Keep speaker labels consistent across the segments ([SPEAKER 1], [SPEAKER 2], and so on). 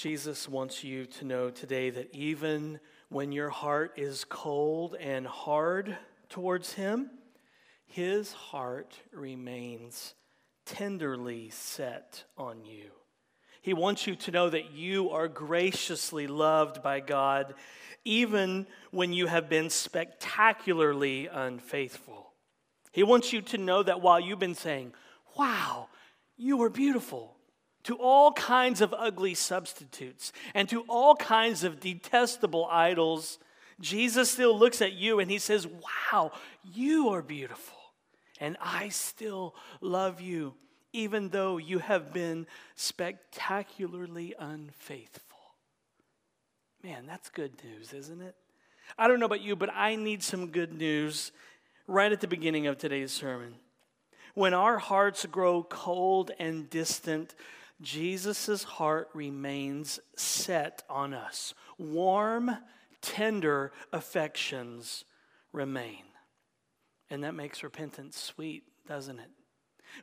[SPEAKER 1] Jesus wants you to know today that even when your heart is cold and hard towards Him, His heart remains tenderly set on you. He wants you to know that you are graciously loved by God, even when you have been spectacularly unfaithful. He wants you to know that while you've been saying, Wow, you are beautiful, to all kinds of ugly substitutes and to all kinds of detestable idols, Jesus still looks at you and he says, Wow, you are beautiful, and I still love you even though you have been spectacularly unfaithful. Man, that's good news, isn't it? I don't know about you, but I need some good news right at the beginning of today's sermon. When our hearts grow cold and distant, Jesus' heart remains set on us. Warm, tender affections remain. And that makes repentance sweet, doesn't it?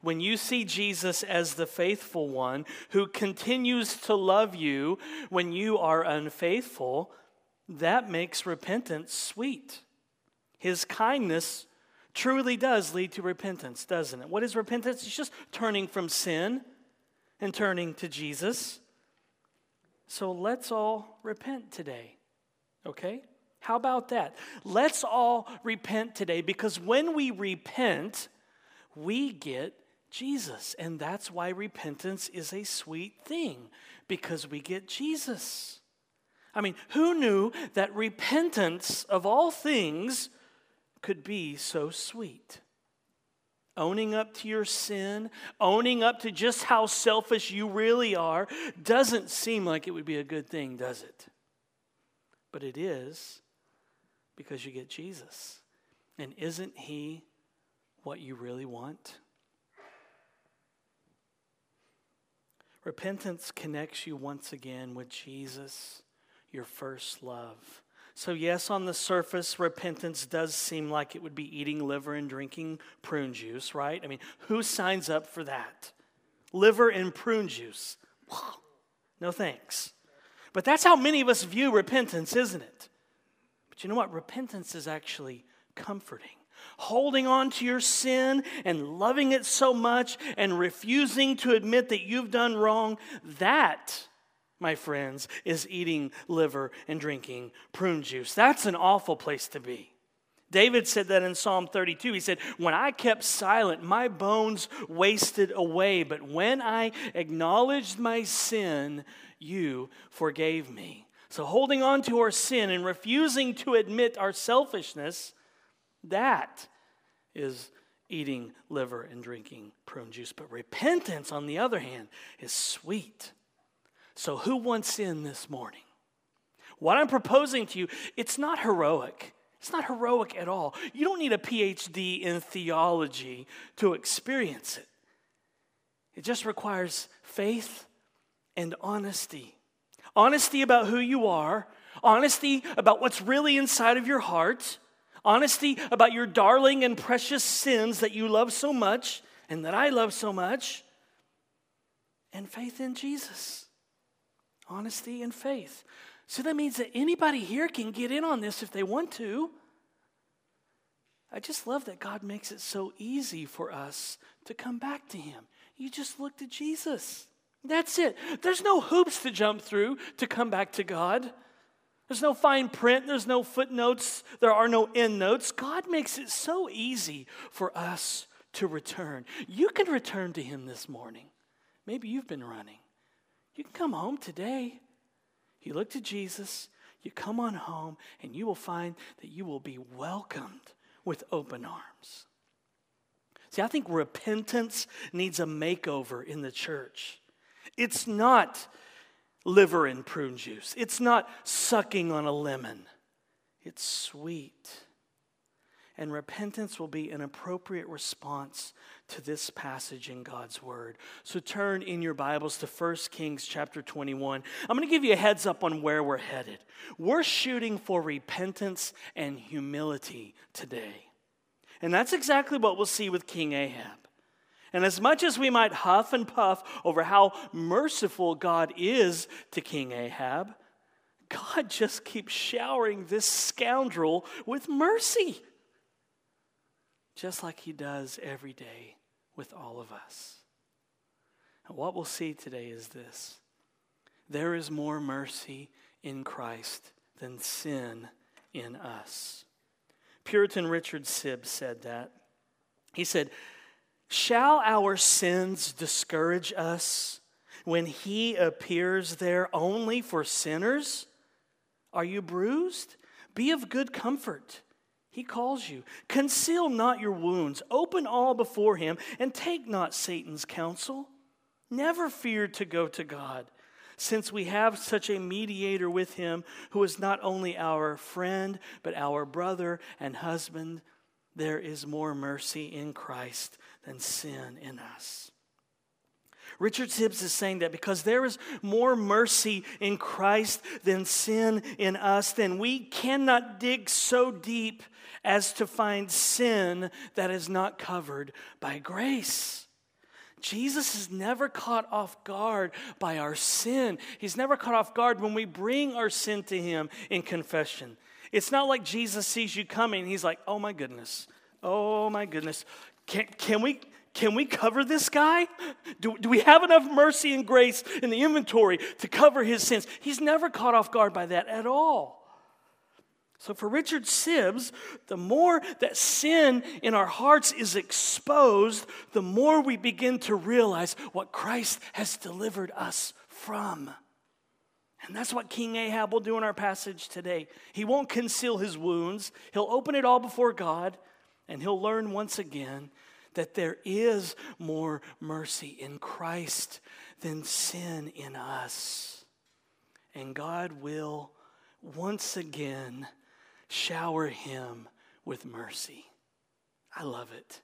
[SPEAKER 1] When you see Jesus as the faithful one who continues to love you when you are unfaithful, that makes repentance sweet. His kindness truly does lead to repentance, doesn't it? What is repentance? It's just turning from sin and turning to Jesus. So let's all repent today, okay? How about that? Let's all repent today because when we repent, we get Jesus. And that's why repentance is a sweet thing, because we get Jesus. I mean, who knew that repentance of all things could be so sweet? Owning up to your sin, owning up to just how selfish you really are, doesn't seem like it would be a good thing, does it? But it is because you get Jesus. And isn't He what you really want? Repentance connects you once again with Jesus, your first love. So, yes, on the surface, repentance does seem like it would be eating liver and drinking prune juice, right? I mean, who signs up for that? Liver and prune juice. No thanks. But that's how many of us view repentance, isn't it? But you know what? Repentance is actually comforting holding on to your sin and loving it so much and refusing to admit that you've done wrong, that, my friends, is eating liver and drinking prune juice. That's an awful place to be. David said that in Psalm 32. He said, When I kept silent, my bones wasted away, but when I acknowledged my sin, you forgave me. So, holding on to our sin and refusing to admit our selfishness that is eating liver and drinking prune juice. But repentance, on the other hand, is sweet. So, who wants in this morning? What I'm proposing to you, it's not heroic. It's not heroic at all. You don't need a PhD in theology to experience it. It just requires faith and honesty. Honesty about who you are, honesty about what's really inside of your heart, honesty about your darling and precious sins that you love so much and that I love so much, and faith in Jesus. Honesty and faith. So that means that anybody here can get in on this if they want to. I just love that God makes it so easy for us to come back to Him. You just look to Jesus. That's it. There's no hoops to jump through to come back to God. There's no fine print, there's no footnotes, there are no end notes. God makes it so easy for us to return. You can return to Him this morning. Maybe you've been running. You can come home today. You look to Jesus, you come on home, and you will find that you will be welcomed with open arms. See, I think repentance needs a makeover in the church. It's not liver and prune juice. It's not sucking on a lemon, it's sweet. And repentance will be an appropriate response to this passage in God's word. So turn in your Bibles to 1 Kings chapter 21. I'm going to give you a heads up on where we're headed. We're shooting for repentance and humility today. And that's exactly what we'll see with King Ahab. And as much as we might huff and puff over how merciful God is to King Ahab, God just keeps showering this scoundrel with mercy, just like he does every day with all of us. And what we'll see today is this there is more mercy in Christ than sin in us. Puritan Richard Sibbes said that. He said, Shall our sins discourage us when he appears there only for sinners? Are you bruised? Be of good comfort. He calls you. Conceal not your wounds, open all before him, and take not Satan's counsel. Never fear to go to God, since we have such a mediator with him who is not only our friend, but our brother and husband. There is more mercy in Christ than sin in us. Richard Sibbes is saying that because there is more mercy in Christ than sin in us, then we cannot dig so deep as to find sin that is not covered by grace. Jesus is never caught off guard by our sin. He's never caught off guard when we bring our sin to Him in confession. It's not like Jesus sees you coming, He's like, oh my goodness, oh my goodness. Can, can, we, can we cover this guy? Do, do we have enough mercy and grace in the inventory to cover his sins? He's never caught off guard by that at all. So, for Richard Sibbes, the more that sin in our hearts is exposed, the more we begin to realize what Christ has delivered us from. And that's what King Ahab will do in our passage today. He won't conceal his wounds, he'll open it all before God, and he'll learn once again that there is more mercy in Christ than sin in us. And God will once again shower him with mercy. I love it.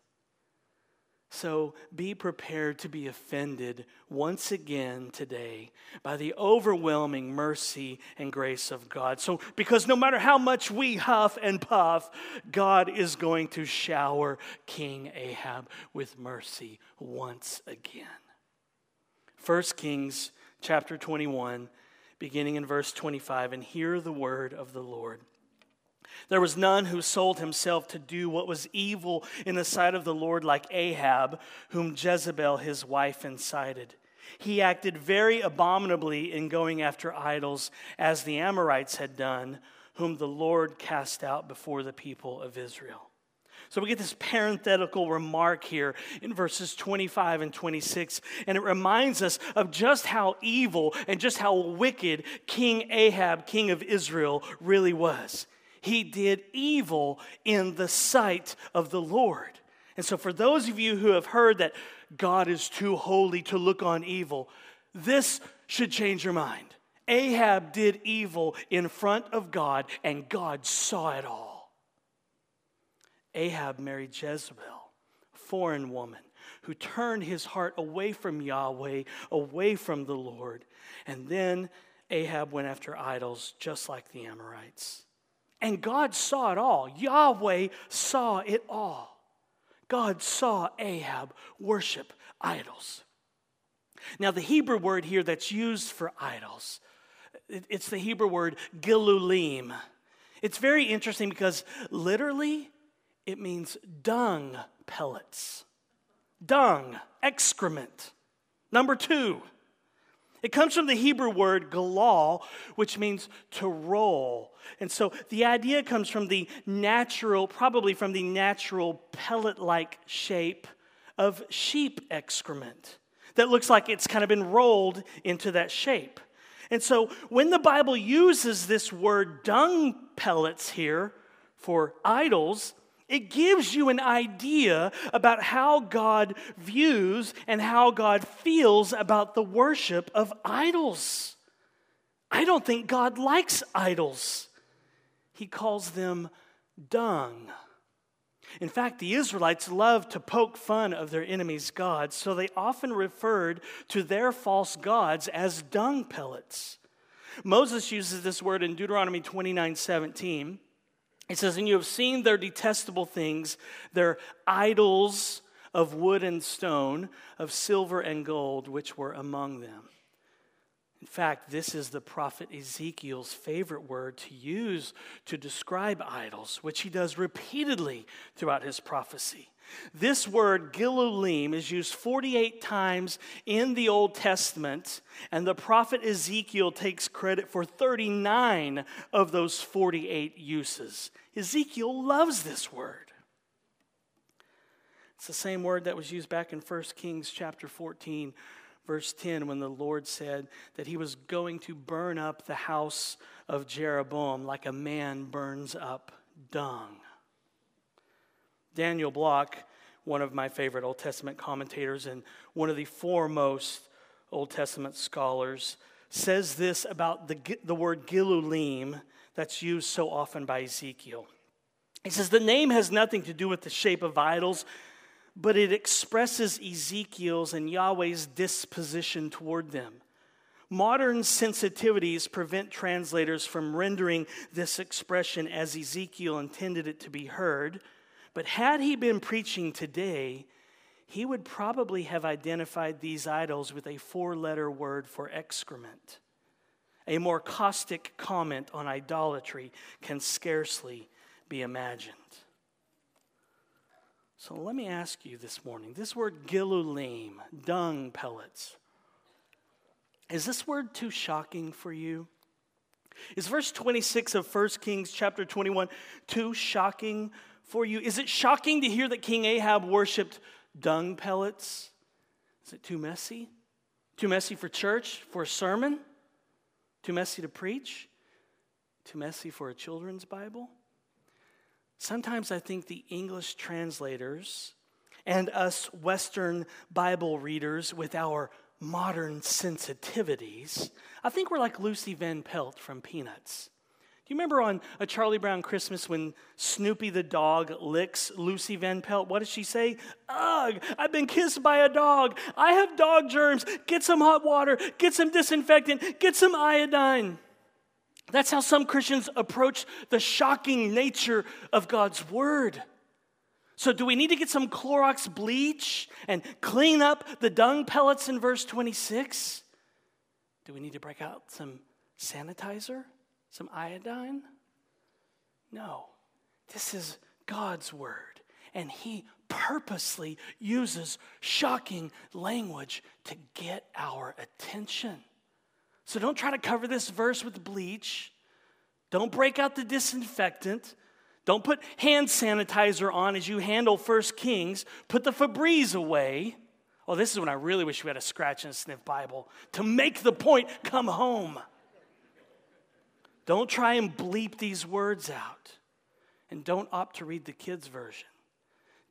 [SPEAKER 1] So be prepared to be offended once again today by the overwhelming mercy and grace of God. So, because no matter how much we huff and puff, God is going to shower King Ahab with mercy once again. 1 Kings chapter 21, beginning in verse 25, and hear the word of the Lord. There was none who sold himself to do what was evil in the sight of the Lord, like Ahab, whom Jezebel his wife incited. He acted very abominably in going after idols, as the Amorites had done, whom the Lord cast out before the people of Israel. So we get this parenthetical remark here in verses 25 and 26, and it reminds us of just how evil and just how wicked King Ahab, king of Israel, really was he did evil in the sight of the Lord. And so, for those of you who have heard that God is too holy to look on evil, this should change your mind. Ahab did evil in front of God, and God saw it all. Ahab married Jezebel, a foreign woman, who turned his heart away from Yahweh, away from the Lord. And then Ahab went after idols, just like the Amorites. And God saw it all. Yahweh saw it all. God saw Ahab worship idols. Now, the Hebrew word here that's used for idols, it's the Hebrew word gilulim. It's very interesting because literally it means dung pellets, dung, excrement. Number two, it comes from the Hebrew word galal, which means to roll. And so the idea comes from the natural, probably from the natural pellet like shape of sheep excrement that looks like it's kind of been rolled into that shape. And so when the Bible uses this word dung pellets here for idols, it gives you an idea about how God views and how God feels about the worship of idols. I don't think God likes idols, He calls them dung. In fact, the Israelites loved to poke fun of their enemies' gods, so they often referred to their false gods as dung pellets. Moses uses this word in Deuteronomy 29 17. It says, And you have seen their detestable things, their idols of wood and stone, of silver and gold, which were among them. In fact, this is the prophet Ezekiel's favorite word to use to describe idols, which he does repeatedly throughout his prophecy. This word, Gilulim, is used 48 times in the Old Testament, and the prophet Ezekiel takes credit for 39 of those 48 uses. Ezekiel loves this word. It's the same word that was used back in 1 Kings chapter 14 verse 10 when the Lord said that he was going to burn up the house of Jeroboam like a man burns up dung. Daniel Block, one of my favorite Old Testament commentators and one of the foremost Old Testament scholars, says this about the, the word Gilulim that's used so often by Ezekiel. He says, The name has nothing to do with the shape of idols but it expresses Ezekiel's and Yahweh's disposition toward them. Modern sensitivities prevent translators from rendering this expression as Ezekiel intended it to be heard, but had he been preaching today, he would probably have identified these idols with a four letter word for excrement. A more caustic comment on idolatry can scarcely be imagined. So let me ask you this morning this word gilulim, dung pellets, is this word too shocking for you? Is verse 26 of 1 Kings chapter 21 too shocking for you? Is it shocking to hear that King Ahab worshiped dung pellets? Is it too messy? Too messy for church, for a sermon? Too messy to preach? Too messy for a children's Bible? Sometimes I think the English translators and us Western Bible readers with our modern sensitivities, I think we're like Lucy Van Pelt from Peanuts. Do you remember on a Charlie Brown Christmas when Snoopy the dog licks Lucy Van Pelt? What does she say? Ugh, I've been kissed by a dog. I have dog germs. Get some hot water. Get some disinfectant. Get some iodine. That's how some Christians approach the shocking nature of God's word. So, do we need to get some Clorox bleach and clean up the dung pellets in verse 26? Do we need to break out some sanitizer, some iodine? No. This is God's word, and He purposely uses shocking language to get our attention. So don't try to cover this verse with bleach. Don't break out the disinfectant. Don't put hand sanitizer on as you handle First Kings. Put the Febreze away. Oh, this is when I really wish we had a scratch and sniff Bible to make the point come home. Don't try and bleep these words out. And don't opt to read the kids' version.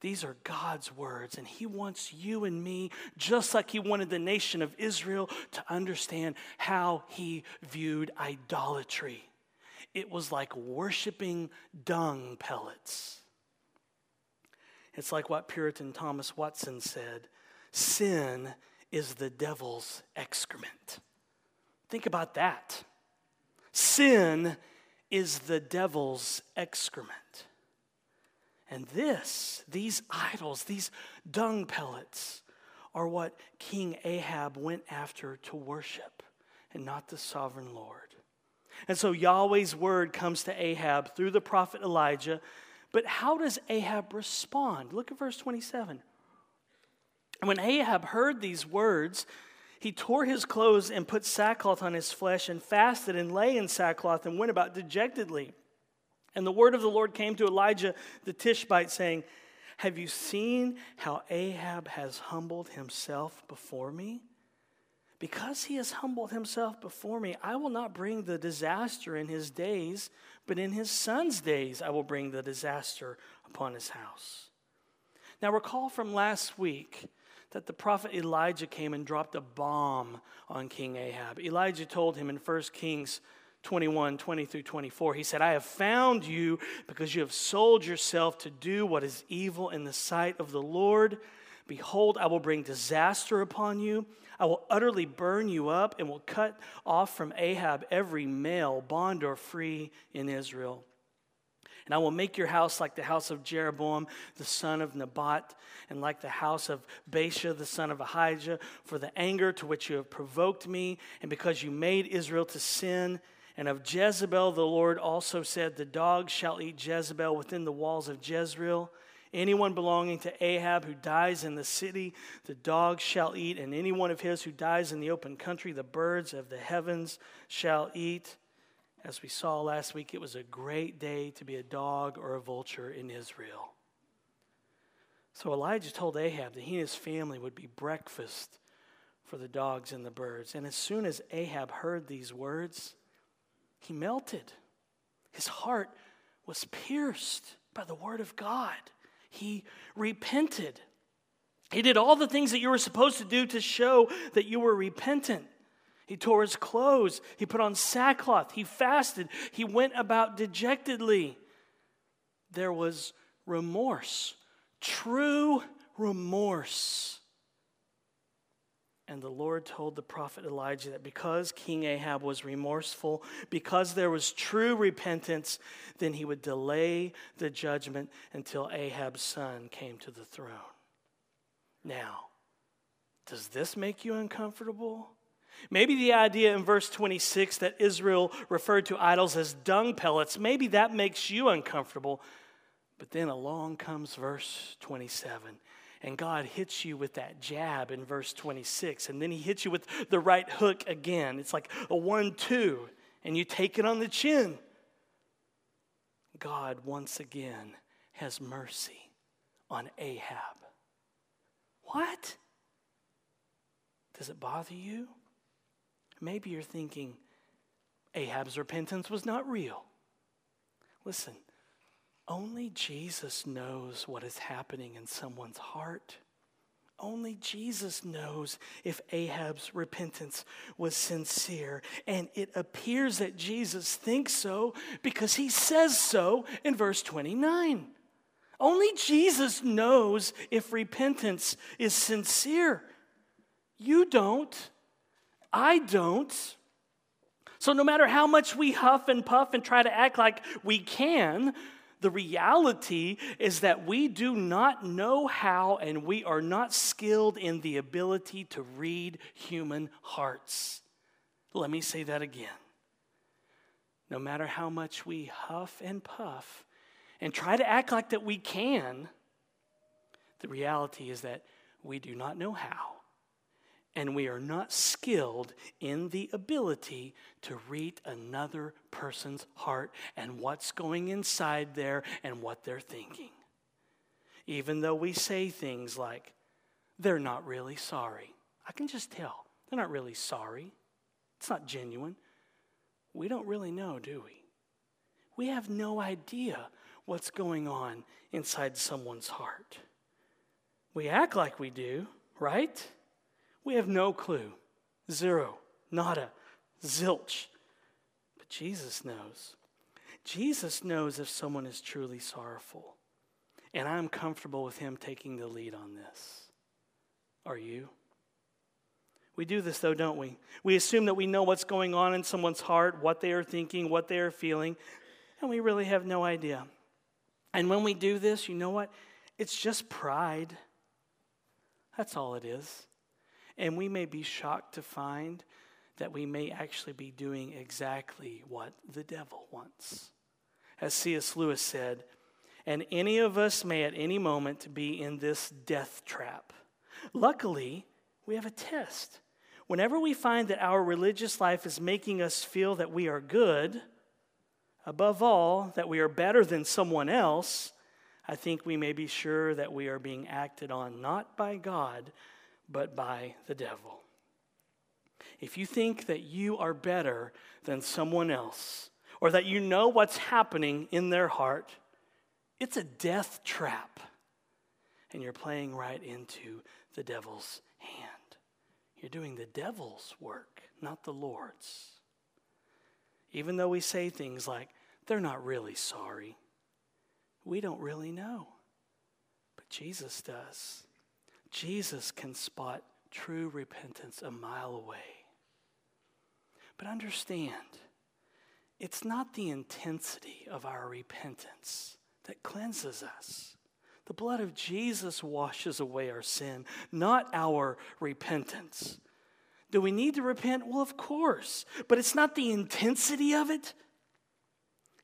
[SPEAKER 1] These are God's words, and He wants you and me, just like He wanted the nation of Israel, to understand how He viewed idolatry. It was like worshiping dung pellets. It's like what Puritan Thomas Watson said sin is the devil's excrement. Think about that. Sin is the devil's excrement. And this, these idols, these dung pellets, are what King Ahab went after to worship and not the sovereign Lord. And so Yahweh's word comes to Ahab through the prophet Elijah. But how does Ahab respond? Look at verse 27. When Ahab heard these words, he tore his clothes and put sackcloth on his flesh and fasted and lay in sackcloth and went about dejectedly. And the word of the Lord came to Elijah the Tishbite, saying, Have you seen how Ahab has humbled himself before me? Because he has humbled himself before me, I will not bring the disaster in his days, but in his son's days I will bring the disaster upon his house. Now, recall from last week that the prophet Elijah came and dropped a bomb on King Ahab. Elijah told him in 1 Kings 21 20 through 24. He said, I have found you because you have sold yourself to do what is evil in the sight of the Lord. Behold, I will bring disaster upon you. I will utterly burn you up and will cut off from Ahab every male, bond or free, in Israel. And I will make your house like the house of Jeroboam, the son of Nebat, and like the house of Baasha, the son of Ahijah, for the anger to which you have provoked me, and because you made Israel to sin. And of Jezebel, the Lord also said, The dogs shall eat Jezebel within the walls of Jezreel. Anyone belonging to Ahab who dies in the city, the dogs shall eat, and any one of his who dies in the open country, the birds of the heavens shall eat. As we saw last week, it was a great day to be a dog or a vulture in Israel. So Elijah told Ahab that he and his family would be breakfast for the dogs and the birds. And as soon as Ahab heard these words, he melted. His heart was pierced by the word of God. He repented. He did all the things that you were supposed to do to show that you were repentant. He tore his clothes. He put on sackcloth. He fasted. He went about dejectedly. There was remorse, true remorse. And the Lord told the prophet Elijah that because King Ahab was remorseful, because there was true repentance, then he would delay the judgment until Ahab's son came to the throne. Now, does this make you uncomfortable? Maybe the idea in verse 26 that Israel referred to idols as dung pellets, maybe that makes you uncomfortable. But then along comes verse 27, and God hits you with that jab in verse 26, and then He hits you with the right hook again. It's like a one, two, and you take it on the chin. God once again has mercy on Ahab. What? Does it bother you? Maybe you're thinking Ahab's repentance was not real. Listen, only Jesus knows what is happening in someone's heart. Only Jesus knows if Ahab's repentance was sincere. And it appears that Jesus thinks so because he says so in verse 29. Only Jesus knows if repentance is sincere. You don't. I don't. So, no matter how much we huff and puff and try to act like we can, the reality is that we do not know how and we are not skilled in the ability to read human hearts. Let me say that again. No matter how much we huff and puff and try to act like that we can, the reality is that we do not know how and we are not skilled in the ability to read another person's heart and what's going inside there and what they're thinking. Even though we say things like, they're not really sorry. I can just tell. They're not really sorry. It's not genuine. We don't really know, do we? We have no idea what's going on inside someone's heart. We act like we do, right? We have no clue. Zero, nada, zilch. But Jesus knows. Jesus knows if someone is truly sorrowful. And I'm comfortable with him taking the lead on this. Are you? We do this, though, don't we? We assume that we know what's going on in someone's heart, what they are thinking, what they are feeling, and we really have no idea. And when we do this, you know what? It's just pride. That's all it is. And we may be shocked to find that we may actually be doing exactly what the devil wants. As C.S. Lewis said, and any of us may at any moment be in this death trap. Luckily, we have a test. Whenever we find that our religious life is making us feel that we are good, above all, that we are better than someone else, I think we may be sure that we are being acted on not by God, but by the devil. If you think that you are better than someone else, or that you know what's happening in their heart, it's a death trap. And you're playing right into the devil's hand. You're doing the devil's work, not the Lord's. Even though we say things like, they're not really sorry, we don't really know. But Jesus does. Jesus can spot true repentance a mile away. But understand, it's not the intensity of our repentance that cleanses us. The blood of Jesus washes away our sin, not our repentance. Do we need to repent? Well, of course. But it's not the intensity of it,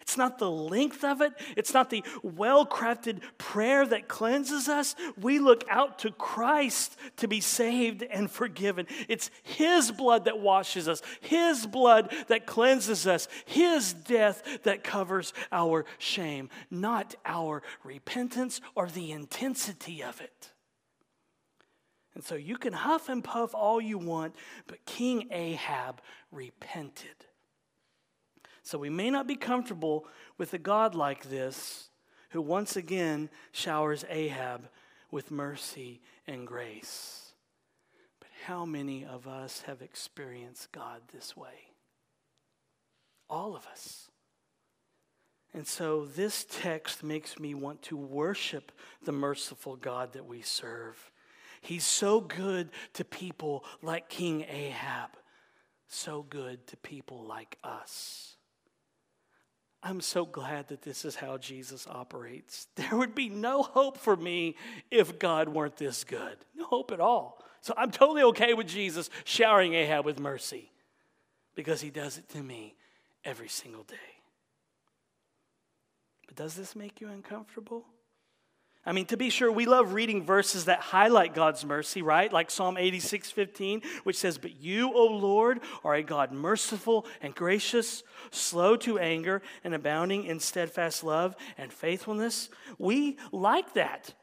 [SPEAKER 1] it's not the length of it. It's not the well crafted prayer that cleanses us. We look out to Christ to be saved and forgiven. It's His blood that washes us, His blood that cleanses us, His death that covers our shame, not our repentance or the intensity of it. And so you can huff and puff all you want, but King Ahab repented. So we may not be comfortable with a God like this who once again showers Ahab with mercy and grace. But how many of us have experienced God this way? All of us. And so this text makes me want to worship the merciful God that we serve. He's so good to people like King Ahab, so good to people like us. I'm so glad that this is how Jesus operates. There would be no hope for me if God weren't this good. No hope at all. So I'm totally okay with Jesus showering Ahab with mercy because he does it to me every single day. But does this make you uncomfortable? I mean, to be sure, we love reading verses that highlight God's mercy, right? Like Psalm 86 15, which says, But you, O Lord, are a God merciful and gracious, slow to anger, and abounding in steadfast love and faithfulness. We like that.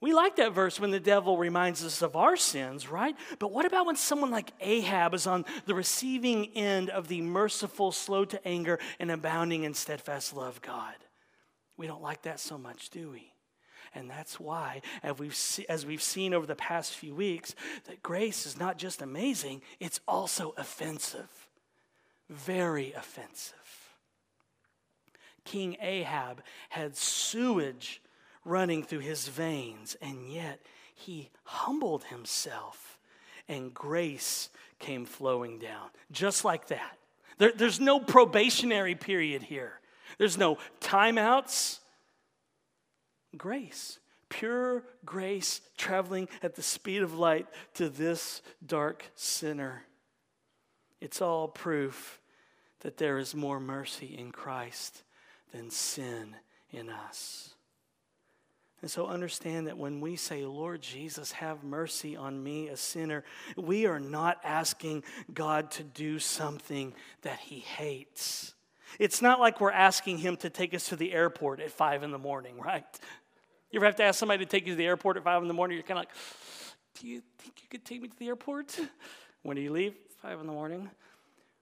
[SPEAKER 1] We like that verse when the devil reminds us of our sins, right? But what about when someone like Ahab is on the receiving end of the merciful, slow to anger, and abounding in steadfast love God? We don't like that so much, do we? And that's why, as we've, as we've seen over the past few weeks, that grace is not just amazing, it's also offensive. Very offensive. King Ahab had sewage running through his veins, and yet he humbled himself, and grace came flowing down. Just like that. There, there's no probationary period here, there's no timeouts grace, pure grace traveling at the speed of light to this dark sinner. It's all proof that there is more mercy in Christ than sin in us. And so understand that when we say, Lord Jesus, have mercy on me, a sinner, we are not asking God to do something that he hates. It's not like we're asking him to take us to the airport at five in the morning, right? You ever have to ask somebody to take you to the airport at five in the morning? You're kind of like, do you think you could take me to the airport? When do you leave? Five in the morning.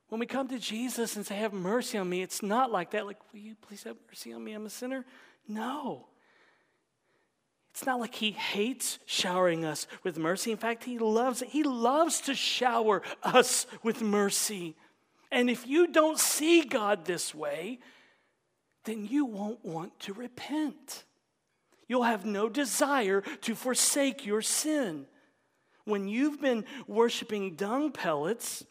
[SPEAKER 1] When we come to Jesus and say, Have mercy on me, it's not like that. Like, will you please have mercy on me? I'm a sinner. No. It's not like he hates showering us with mercy. In fact, he loves it. He loves to shower us with mercy. And if you don't see God this way, then you won't want to repent. You'll have no desire to forsake your sin. When you've been worshiping dung pellets,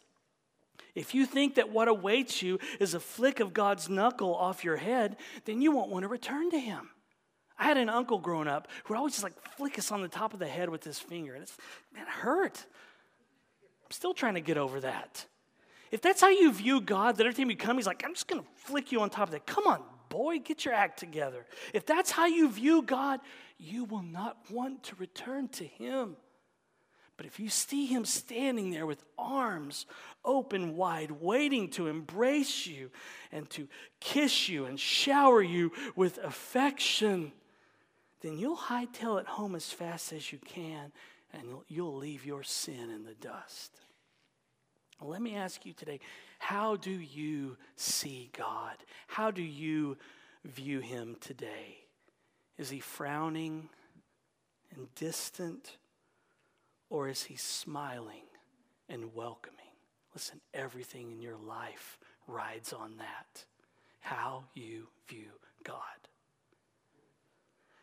[SPEAKER 1] if you think that what awaits you is a flick of God's knuckle off your head, then you won't want to return to Him. I had an uncle growing up who would always just like flick us on the top of the head with his finger. And it's, man, it hurt. I'm still trying to get over that. If that's how you view God, that every time you come, He's like, I'm just going to flick you on top of that. Come on, boy, get your act together. If that's how you view God, you will not want to return to Him. But if you see Him standing there with arms open wide, waiting to embrace you and to kiss you and shower you with affection, then you'll hightail it home as fast as you can and you'll, leave your sin in the dust. Let me ask you today how do you see God? How do you view Him today? Is He frowning and distant, or is He smiling and welcoming? Listen, everything in your life rides on that. How you view God.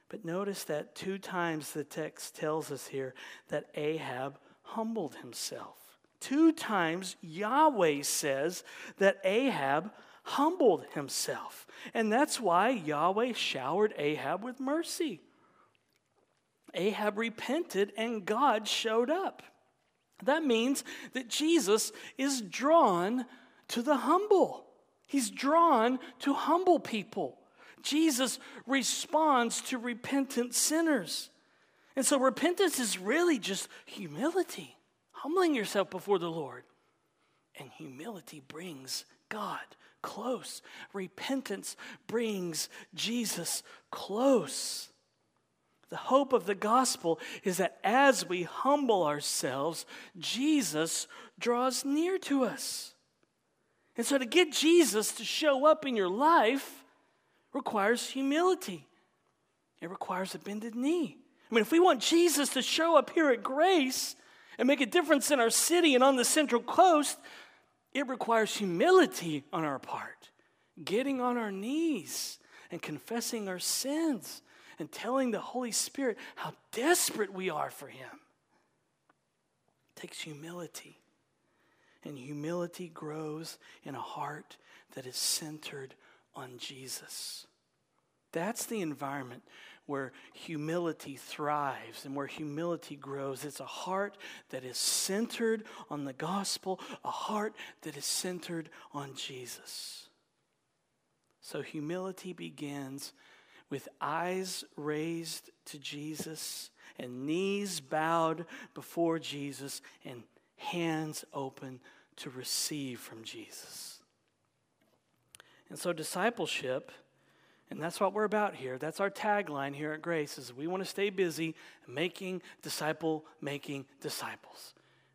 [SPEAKER 1] But notice that two times the text tells us here that Ahab humbled himself. Two times Yahweh says that Ahab humbled himself. And that's why Yahweh showered Ahab with mercy. Ahab repented and God showed up. That means that Jesus is drawn to the humble. He's drawn to humble people. Jesus responds to repentant sinners. And so repentance is really just humility, humbling yourself before the Lord. And humility brings God close. Repentance brings Jesus close. The hope of the gospel is that as we humble ourselves, Jesus draws near to us. And so to get Jesus to show up in your life requires humility, it requires a bended knee. I mean, if we want Jesus to show up here at Grace and make a difference in our city and on the Central Coast, it requires humility on our part, getting on our knees and confessing our sins and telling the Holy Spirit how desperate we are for Him. It takes humility. And humility grows in a heart that is centered on Jesus. That's the environment where humility thrives and where humility grows. It's a heart that is centered on the gospel, a heart that is centered on Jesus. So humility begins with eyes raised to Jesus and knees bowed before Jesus and hands open to receive from Jesus. And so discipleship and that's what we're about here. That's our tagline here at Grace is we want to stay busy making disciple making disciples.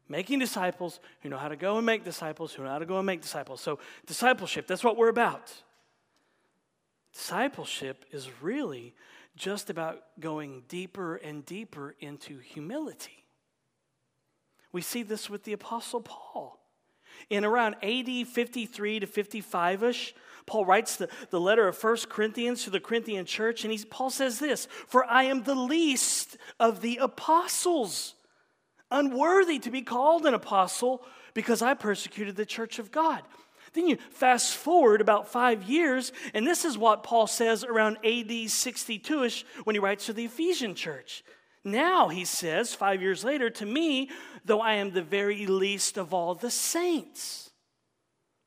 [SPEAKER 1] Making disciples who know how to go and make disciples, who know how to go and make disciples. So discipleship, that's what we're about. Discipleship is really just about going deeper and deeper into humility. We see this with the Apostle Paul. In around AD 53 to 55 ish, Paul writes the, the letter of First Corinthians to the Corinthian church, and he, Paul says this For I am the least of the apostles, unworthy to be called an apostle because I persecuted the church of God. Then you fast forward about five years, and this is what Paul says around AD 62 ish when he writes to the Ephesian church. Now, he says, five years later, to me, though I am the very least of all the saints.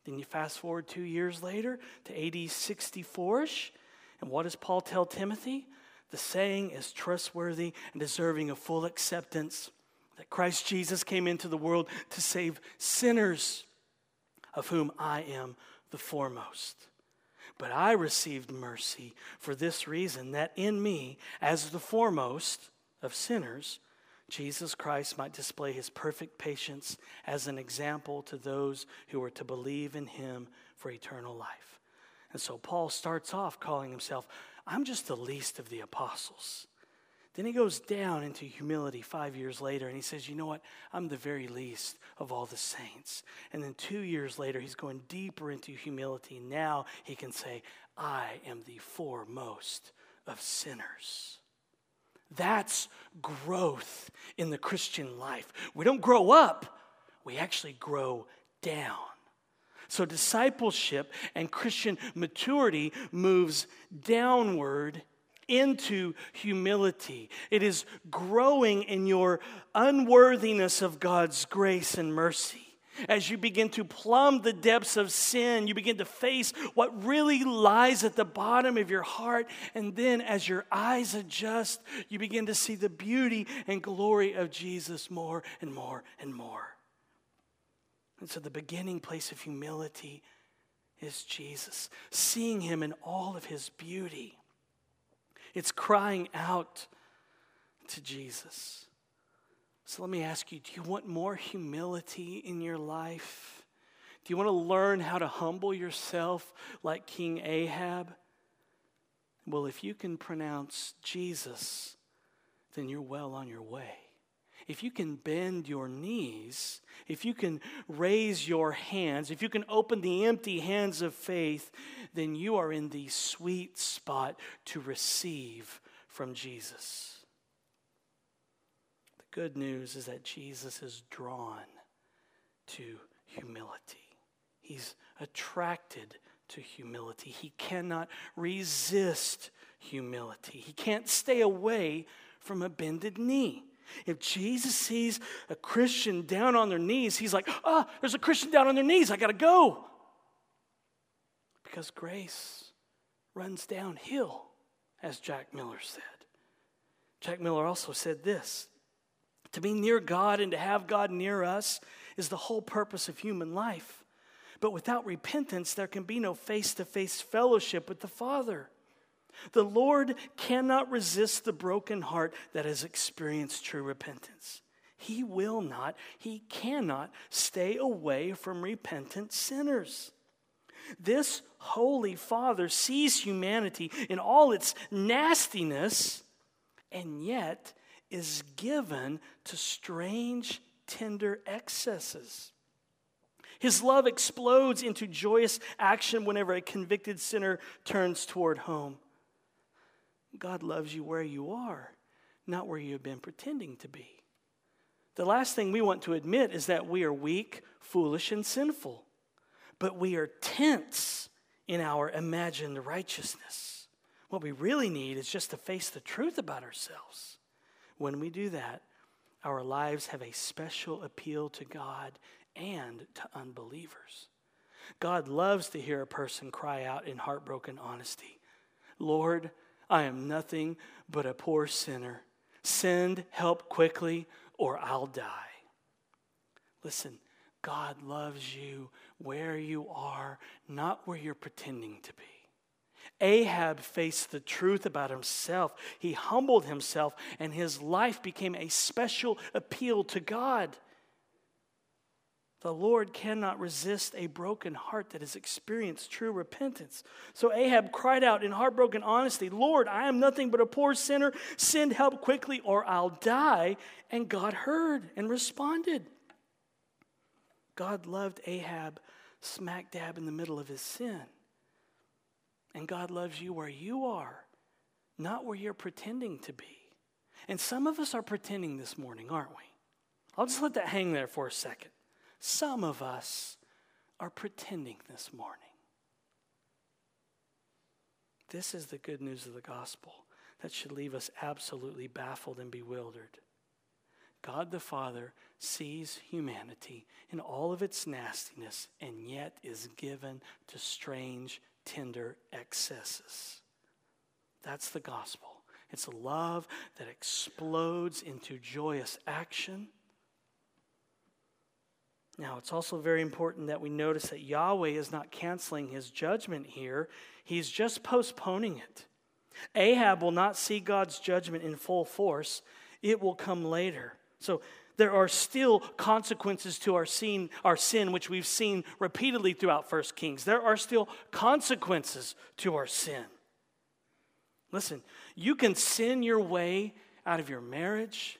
[SPEAKER 1] Then you fast forward two years later to AD 64 ish. And what does Paul tell Timothy? The saying is trustworthy and deserving of full acceptance that Christ Jesus came into the world to save sinners, of whom I am the foremost. But I received mercy for this reason that in me, as the foremost of sinners, Jesus Christ might display his perfect patience as an example to those who are to believe in him for eternal life. And so Paul starts off calling himself, I'm just the least of the apostles. Then he goes down into humility five years later and he says, You know what? I'm the very least of all the saints. And then two years later, he's going deeper into humility. Now he can say, I am the foremost of sinners. That's growth in the Christian life. We don't grow up, we actually grow down. So, discipleship and Christian maturity moves downward into humility. It is growing in your unworthiness of God's grace and mercy. As you begin to plumb the depths of sin, you begin to face what really lies at the bottom of your heart. And then, as your eyes adjust, you begin to see the beauty and glory of Jesus more and more and more. And so, the beginning place of humility is Jesus, seeing him in all of his beauty. It's crying out to Jesus. So let me ask you do you want more humility in your life? Do you want to learn how to humble yourself like King Ahab? Well, if you can pronounce Jesus, then you're well on your way. If you can bend your knees, if you can raise your hands, if you can open the empty hands of faith, then you are in the sweet spot to receive from Jesus good news is that Jesus is drawn to humility. He's attracted to humility. He cannot resist humility. He can't stay away from a bended knee. If Jesus sees a Christian down on their knees, he's like, ah, oh, there's a Christian down on their knees. I got to go. Because grace runs downhill, as Jack Miller said. Jack Miller also said this To be near God and to have God near us is the whole purpose of human life. But without repentance, there can be no face to face fellowship with the Father. The Lord cannot resist the broken heart that has experienced true repentance. He will not, he cannot stay away from repentant sinners. This Holy Father sees humanity in all its nastiness and yet is given to strange, tender excesses. His love explodes into joyous action whenever a convicted sinner turns toward home. God loves you where you are, not where you have been pretending to be. The last thing we want to admit is that we are weak, foolish, and sinful, but we are tense in our imagined righteousness. What we really need is just to face the truth about ourselves. When we do that, our lives have a special appeal to God and to unbelievers. God loves to hear a person cry out in heartbroken honesty Lord, I am nothing but a poor sinner. Send help quickly, or I'll die. Listen, God loves you where you are, not where you're pretending to be. Ahab faced the truth about himself. He humbled himself, and his life became a special appeal to God. The Lord cannot resist a broken heart that has experienced true repentance. So Ahab cried out in heartbroken honesty, Lord, I am nothing but a poor sinner. Send help quickly or I'll die. And God heard and responded. God loved Ahab smack dab in the middle of his sin. And God loves you where you are, not where you're pretending to be. And some of us are pretending this morning, aren't we? I'll just let that hang there for a second. Some of us are pretending this morning. This is the good news of the gospel that should leave us absolutely baffled and bewildered. God the Father sees humanity in all of its nastiness and yet is given to strange, tender excesses. That's the gospel. It's a love that explodes into joyous action now, it's also very important that we notice that Yahweh is not canceling his judgment here, he's just postponing it. Ahab will not see God's judgment in full force, it will come later. So, there are still consequences to our sin, our sin, which we've seen repeatedly throughout First Kings. There are still consequences to our sin. Listen, you can sin your way out of your marriage.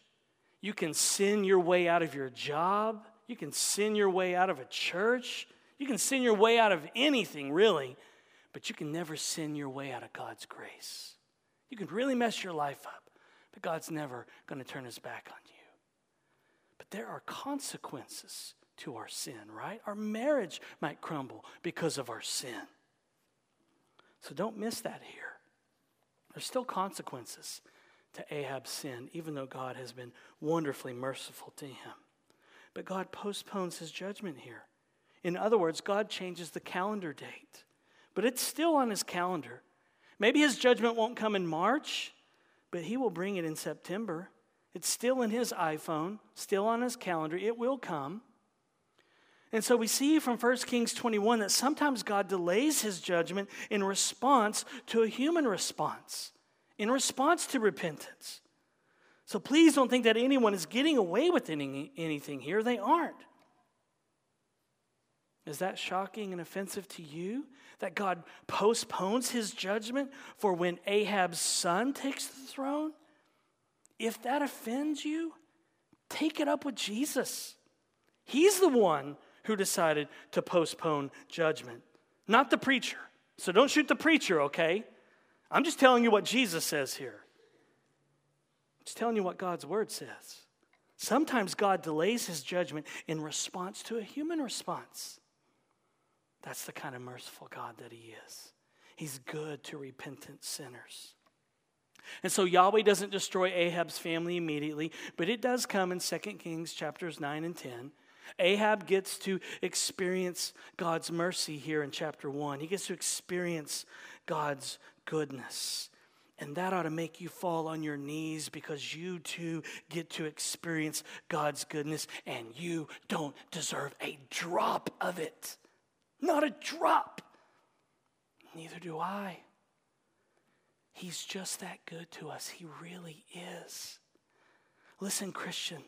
[SPEAKER 1] You can sin your way out of your job. You can sin your way out of a church. You can sin your way out of anything, really, but you can never sin your way out of God's grace. You can really mess your life up, but God's never going to turn his back on you. There are consequences to our sin, right? Our marriage might crumble because of our sin. So don't miss that here. There's still consequences to Ahab's sin, even though God has been wonderfully merciful to him. But God postpones his judgment here. In other words, God changes the calendar date, but it's still on his calendar. Maybe his judgment won't come in March, but he will bring it in September. It's still in his iPhone, still on his calendar. It will come. And so we see from 1 Kings 21 that sometimes God delays his judgment in response to a human response, in response to repentance. So please don't think that anyone is getting away with any, anything here. They aren't. Is that shocking and offensive to you? That God postpones his judgment for when Ahab's son takes the throne? If that offends you, take it up with Jesus. He's the one who decided to postpone judgment, not the preacher. So don't shoot the preacher, okay? I'm just telling you what Jesus says here. It's telling you what God's word says. Sometimes God delays his judgment in response to a human response. That's the kind of merciful God that He is. He's good to repentant sinners. And so Yahweh doesn't destroy Ahab's family immediately, but it does come in 2 Kings chapters 9 and 10. Ahab gets to experience God's mercy here in chapter 1. He gets to experience God's goodness. And that ought to make you fall on your knees because you too get to experience God's goodness and you don't deserve a drop of it. Not a drop. Neither do I. He's just that good to us. He really is. Listen, Christian.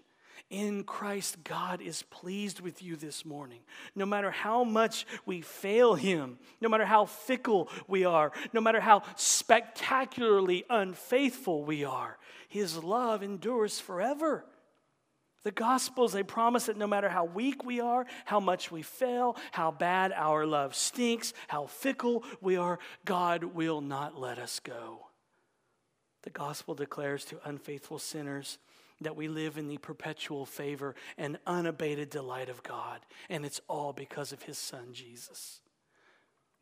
[SPEAKER 1] In Christ, God is pleased with you this morning. No matter how much we fail Him, no matter how fickle we are, no matter how spectacularly unfaithful we are, His love endures forever. The Gospels, they promise that no matter how weak we are, how much we fail, how bad our love stinks, how fickle we are, God will not let us go. The Gospel declares to unfaithful sinners, that we live in the perpetual favor and unabated delight of God. And it's all because of his son, Jesus.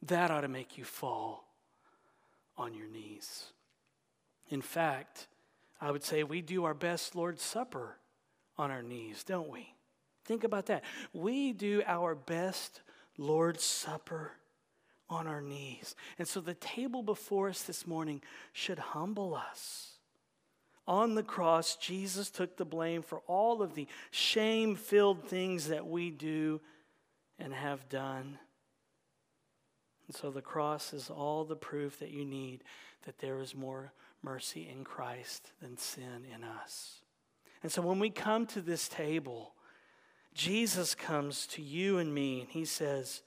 [SPEAKER 1] That ought to make you fall on your knees. In fact, I would say we do our best Lord's Supper on our knees, don't we? Think about that. We do our best Lord's Supper on our knees. And so the table before us this morning should humble us on the cross, Jesus took the blame for all of the shame filled things that we do and have done. And so the cross is all the proof that you need that there is more mercy in Christ than sin in us. And so when we come to this table, Jesus comes to you and me and he says,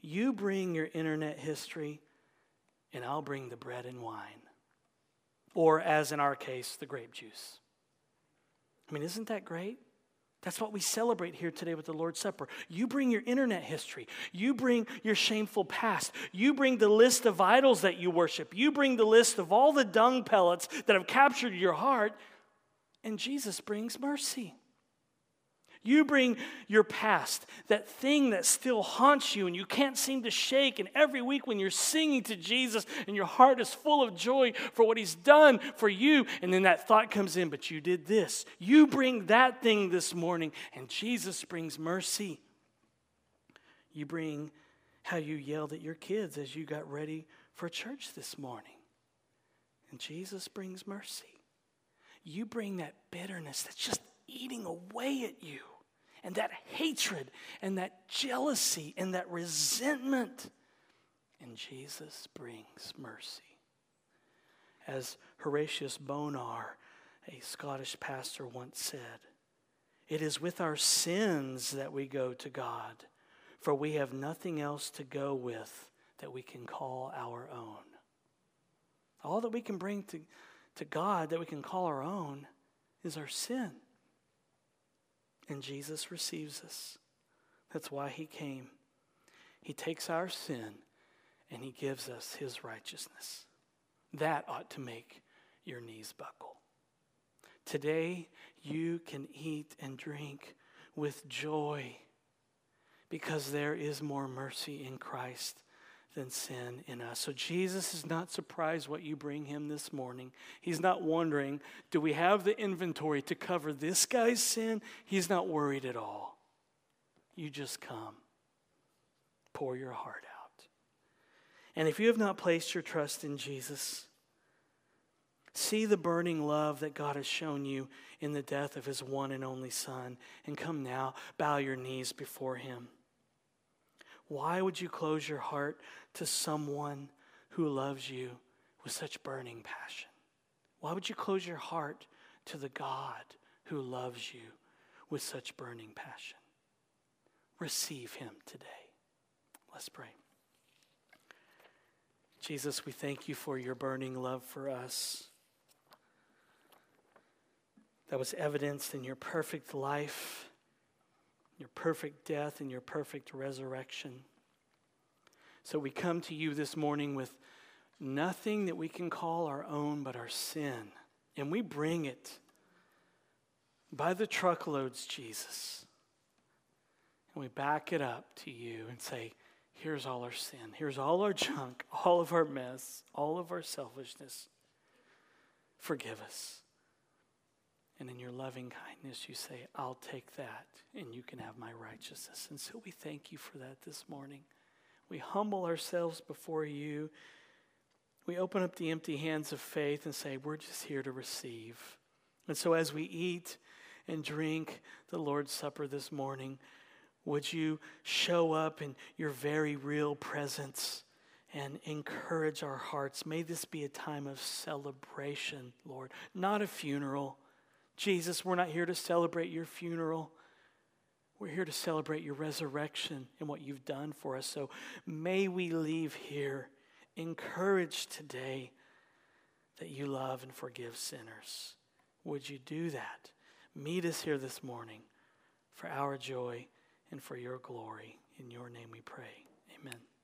[SPEAKER 1] You bring your internet history, and I'll bring the bread and wine or as in our case, the grape juice. I mean, isn't that great? That's what we celebrate here today with the Lord's Supper. You bring your internet history. You bring your shameful past. You bring the list of idols that you worship. You bring the list of all the dung pellets that have captured your heart. And Jesus brings mercy. You bring your past, that thing that still haunts you and you can't seem to shake. And every week when you're singing to Jesus and your heart is full of joy for what He's done for you, and then that thought comes in, but you did this. You bring that thing this morning, and Jesus brings mercy. You bring how you yelled at your kids as you got ready for church this morning, and Jesus brings mercy. You bring that bitterness that's just eating away at you and that hatred and that jealousy and that resentment. And Jesus brings mercy. As Horatius Bonar, a Scottish pastor, once said, it is with our sins that we go to God, for we have nothing else to go with that we can call our own. All that we can bring to, to God that we can call our own is our sin. And Jesus receives us. That's why he came. He takes our sin and he gives us his righteousness. That ought to make your knees buckle. Today, you can eat and drink with joy because there is more mercy in Christ than sin in us. So Jesus is not surprised what you bring him this morning. He's not wondering, do we have the inventory to cover this guy's sin? He's not worried at all. You just come, pour your heart out. And if you have not placed your trust in Jesus, see the burning love that God has shown you in the death of his one and only Son, and come now, bow your knees before him. Why would you close your heart to someone who loves you with such burning passion? Why would you close your heart to the God who loves you with such burning passion? Receive him today. Let's pray. Jesus, we thank you for your burning love for us that was evidenced in your perfect life your perfect death and your perfect resurrection. So we come to you this morning with nothing that we can call our own but our sin. And we bring it by the truckloads, Jesus. And we back it up to you and say, Here's all our sin. Here's all our junk, all of our mess, all of our selfishness. Forgive us. And in your loving kindness, you say, I'll take that and you can have my righteousness. And so we thank you for that this morning. We humble ourselves before you. We open up the empty hands of faith and say, We're just here to receive. And so as we eat and drink the Lord's Supper this morning, would you show up in your very real presence and encourage our hearts? May this be a time of celebration, Lord, not a funeral. Jesus, we're not here to celebrate your funeral. We're here to celebrate your resurrection and what you've done for us. So may we leave here encouraged today that you love and forgive sinners. Would you do that? Meet us here this morning for our joy and for your glory. In your name we pray. Amen.